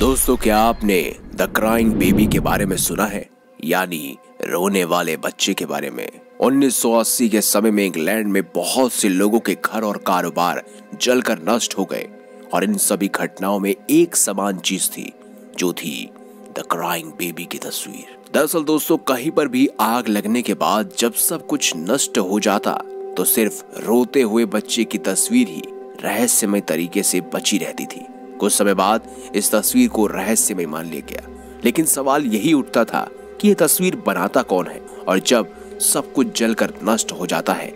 दोस्तों, क्या आपने द क्राइंग बेबी के बारे में सुना है? यानी रोने वाले बच्चे के बारे में। 1980 के समय में इंग्लैंड में बहुत से लोगों के घर और कारोबार जलकर नष्ट हो गए और इन सभी घटनाओं में एक समान चीज़ थी, जो थी द क्राइंग बेबी की तस्वीर। दरअसल दोस्तों, कहीं पर भी आग लगने के बाद जब सब कुछ नष्ट हो जाता तो सिर्फ़ रोते हुए बच्चे की तस्वीर ही रहस्यमय तरीके से बची रहती थी। कुछ समय बाद इस तस्वीर को रहस्यमय मान लिया गया। लेकिन सवाल यही उठता था कि यह तस्वीर बनाता कौन है? और जब सब कुछ जलकर नष्ट हो जाता है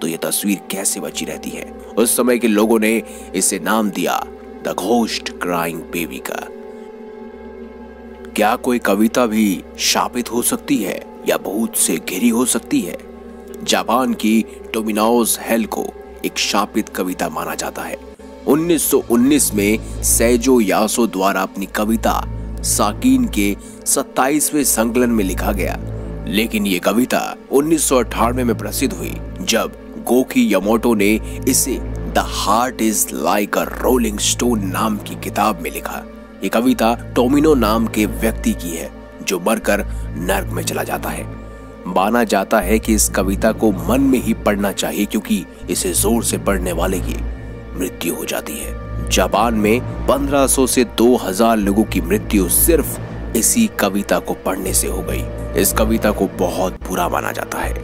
तो यह तस्वीर कैसे बची रहती है? उस समय के लोगों ने इसे नाम दिया, द घोस्ट क्राइंग बेबी का क्या कोई कविता भी शापित हो सकती है या भूत से घिरी हो सकती है? जापान की टोमिनोज हेल को एक शापित कविता माना जाता है। 1919 में सैजो यासो द्वारा अपनी कविता साकीन के 27वें संकलन में लिखा गया। लेकिन ये कविता उन्नीस में प्रसिद्ध हुई, जब गोकी यमोटो ने इसे the heart is like a rolling stone नाम की किताब में लिखा। ये कविता टोमिनो नाम के व्यक्ति की है, जो मरकर नर्क में चला जाता है। माना जाता है कि इस कविता को मन में ही पढ़ना चाहिए, क्योंकि इसे ज़ोर से पढ़ने वाले की मृत्यु हो जाती है। जापान में 1500 से 2000 लोगों की मृत्यु सिर्फ़ इसी कविता को पढ़ने से हो गई। इस कविता को बहुत बुरा माना जाता है।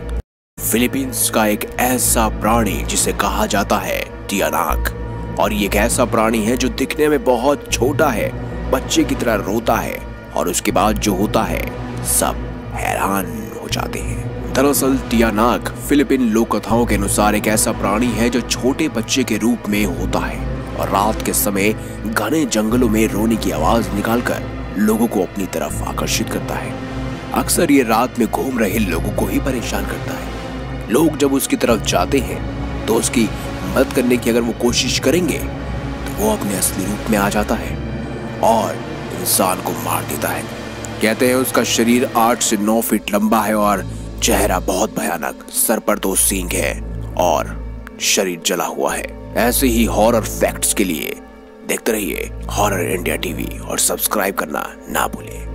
फिलीपींस का एक ऐसा प्राणी, जिसे कहा जाता है टियानाक। और ये एक ऐसा प्राणी है जो दिखने में बहुत छोटा है, बच्चे की तरह रोता है, और उसके बाद जो होता है, सब हैरान। जाते हैं। दरअसल, टियानाक फिलिपिन लोक कथाओं के अनुसार एक ऐसा प्राणी है जो छोटे बच्चे के रूप में होता है और रात के समय घने जंगलों में रोने की आवाज़ निकालकर लोगों को अपनी तरफ़ आकर्षित करता है। अक्सर ये रात में घूम रहे लोगों को ही परेशान करता है। लोग जब उसकी तरफ़ जाते हैं तो उसकी मदद करने की अगर वो कोशिश करेंगे तो वो अपने असली रूप में आ जाता है और इंसान को मार देता है। कहते हैं उसका शरीर आठ से नौ फीट लंबा है और चेहरा बहुत भयानक, सर पर दो सींग है और शरीर जला हुआ है। ऐसे ही हॉरर फैक्ट्स के लिए देखते रहिए हॉरर इंडिया टीवी और सब्सक्राइब करना ना भूलें